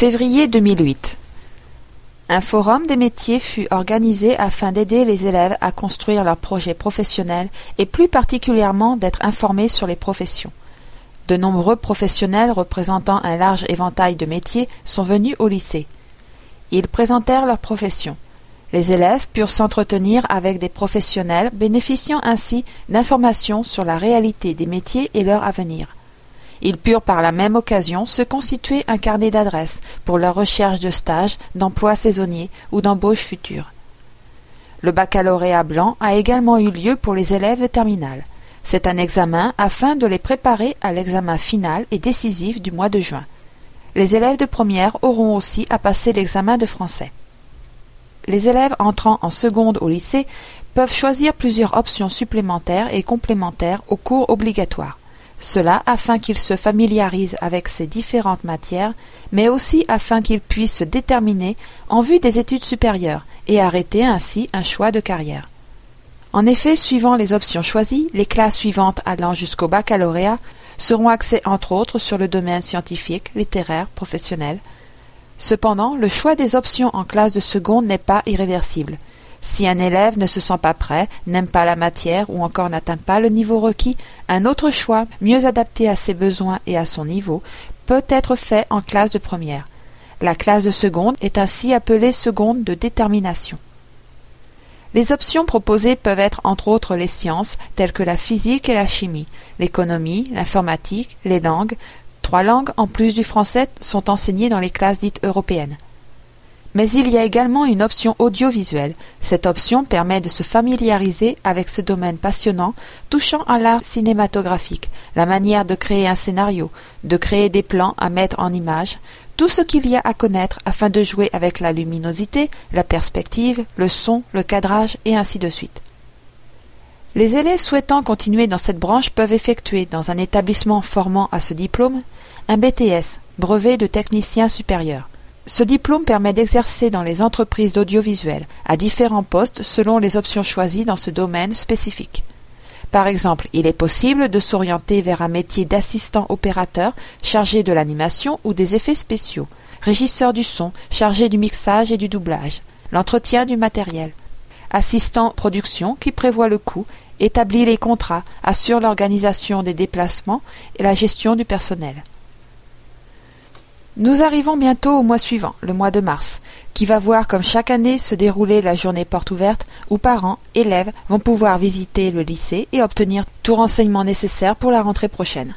Février 2008. Un forum des métiers fut organisé afin d'aider les élèves à construire leurs projets professionnels et plus particulièrement d'être informés sur les professions. De nombreux professionnels représentant un large éventail de métiers sont venus au lycée. Ils présentèrent leur profession. Les élèves purent s'entretenir avec des professionnels bénéficiant ainsi d'informations sur la réalité des métiers et leur avenir. Ils purent par la même occasion se constituer un carnet d'adresses pour leur recherche de stages, d'emplois saisonniers ou d'embauches futures. Le baccalauréat blanc a également eu lieu pour les élèves de terminale. C'est un examen afin de les préparer à l'examen final et décisif du mois de juin. Les élèves de première auront aussi à passer l'examen de français. Les élèves entrant en seconde au lycée peuvent choisir plusieurs options supplémentaires et complémentaires aux cours obligatoires. Cela afin qu'ils se familiarisent avec ces différentes matières, mais aussi afin qu'ils puissent se déterminer en vue des études supérieures et arrêter ainsi un choix de carrière. En effet, suivant les options choisies, les classes suivantes allant jusqu'au baccalauréat seront axées entre autres sur le domaine scientifique, littéraire, professionnel. Cependant, le choix des options en classe de seconde n'est pas irréversible. Si un élève ne se sent pas prêt, n'aime pas la matière ou encore n'atteint pas le niveau requis, un autre choix, mieux adapté à ses besoins et à son niveau, peut être fait en classe de première. La classe de seconde est ainsi appelée seconde de détermination. Les options proposées peuvent être entre autres les sciences telles que la physique et la chimie, l'économie, l'informatique, les langues. Trois langues en plus du français sont enseignées dans les classes dites européennes. Mais il y a également une option audiovisuelle. Cette option permet de se familiariser avec ce domaine passionnant touchant à l'art cinématographique, la manière de créer un scénario, de créer des plans à mettre en image, tout ce qu'il y a à connaître afin de jouer avec la luminosité, la perspective, le son, le cadrage et ainsi de suite. Les élèves souhaitant continuer dans cette branche peuvent effectuer dans un établissement formant à ce diplôme un BTS, brevet de technicien supérieur. Ce diplôme permet d'exercer dans les entreprises d'audiovisuel à différents postes selon les options choisies dans ce domaine spécifique. Par exemple, il est possible de s'orienter vers un métier d'assistant opérateur chargé de l'animation ou des effets spéciaux, régisseur du son chargé du mixage et du doublage, l'entretien du matériel, assistant production qui prévoit le coût, établit les contrats, assure l'organisation des déplacements et la gestion du personnel. Nous arrivons bientôt au mois suivant, le mois de mars, qui va voir comme chaque année se dérouler la journée porte ouverte où parents, élèves vont pouvoir visiter le lycée et obtenir tout renseignement nécessaire pour la rentrée prochaine.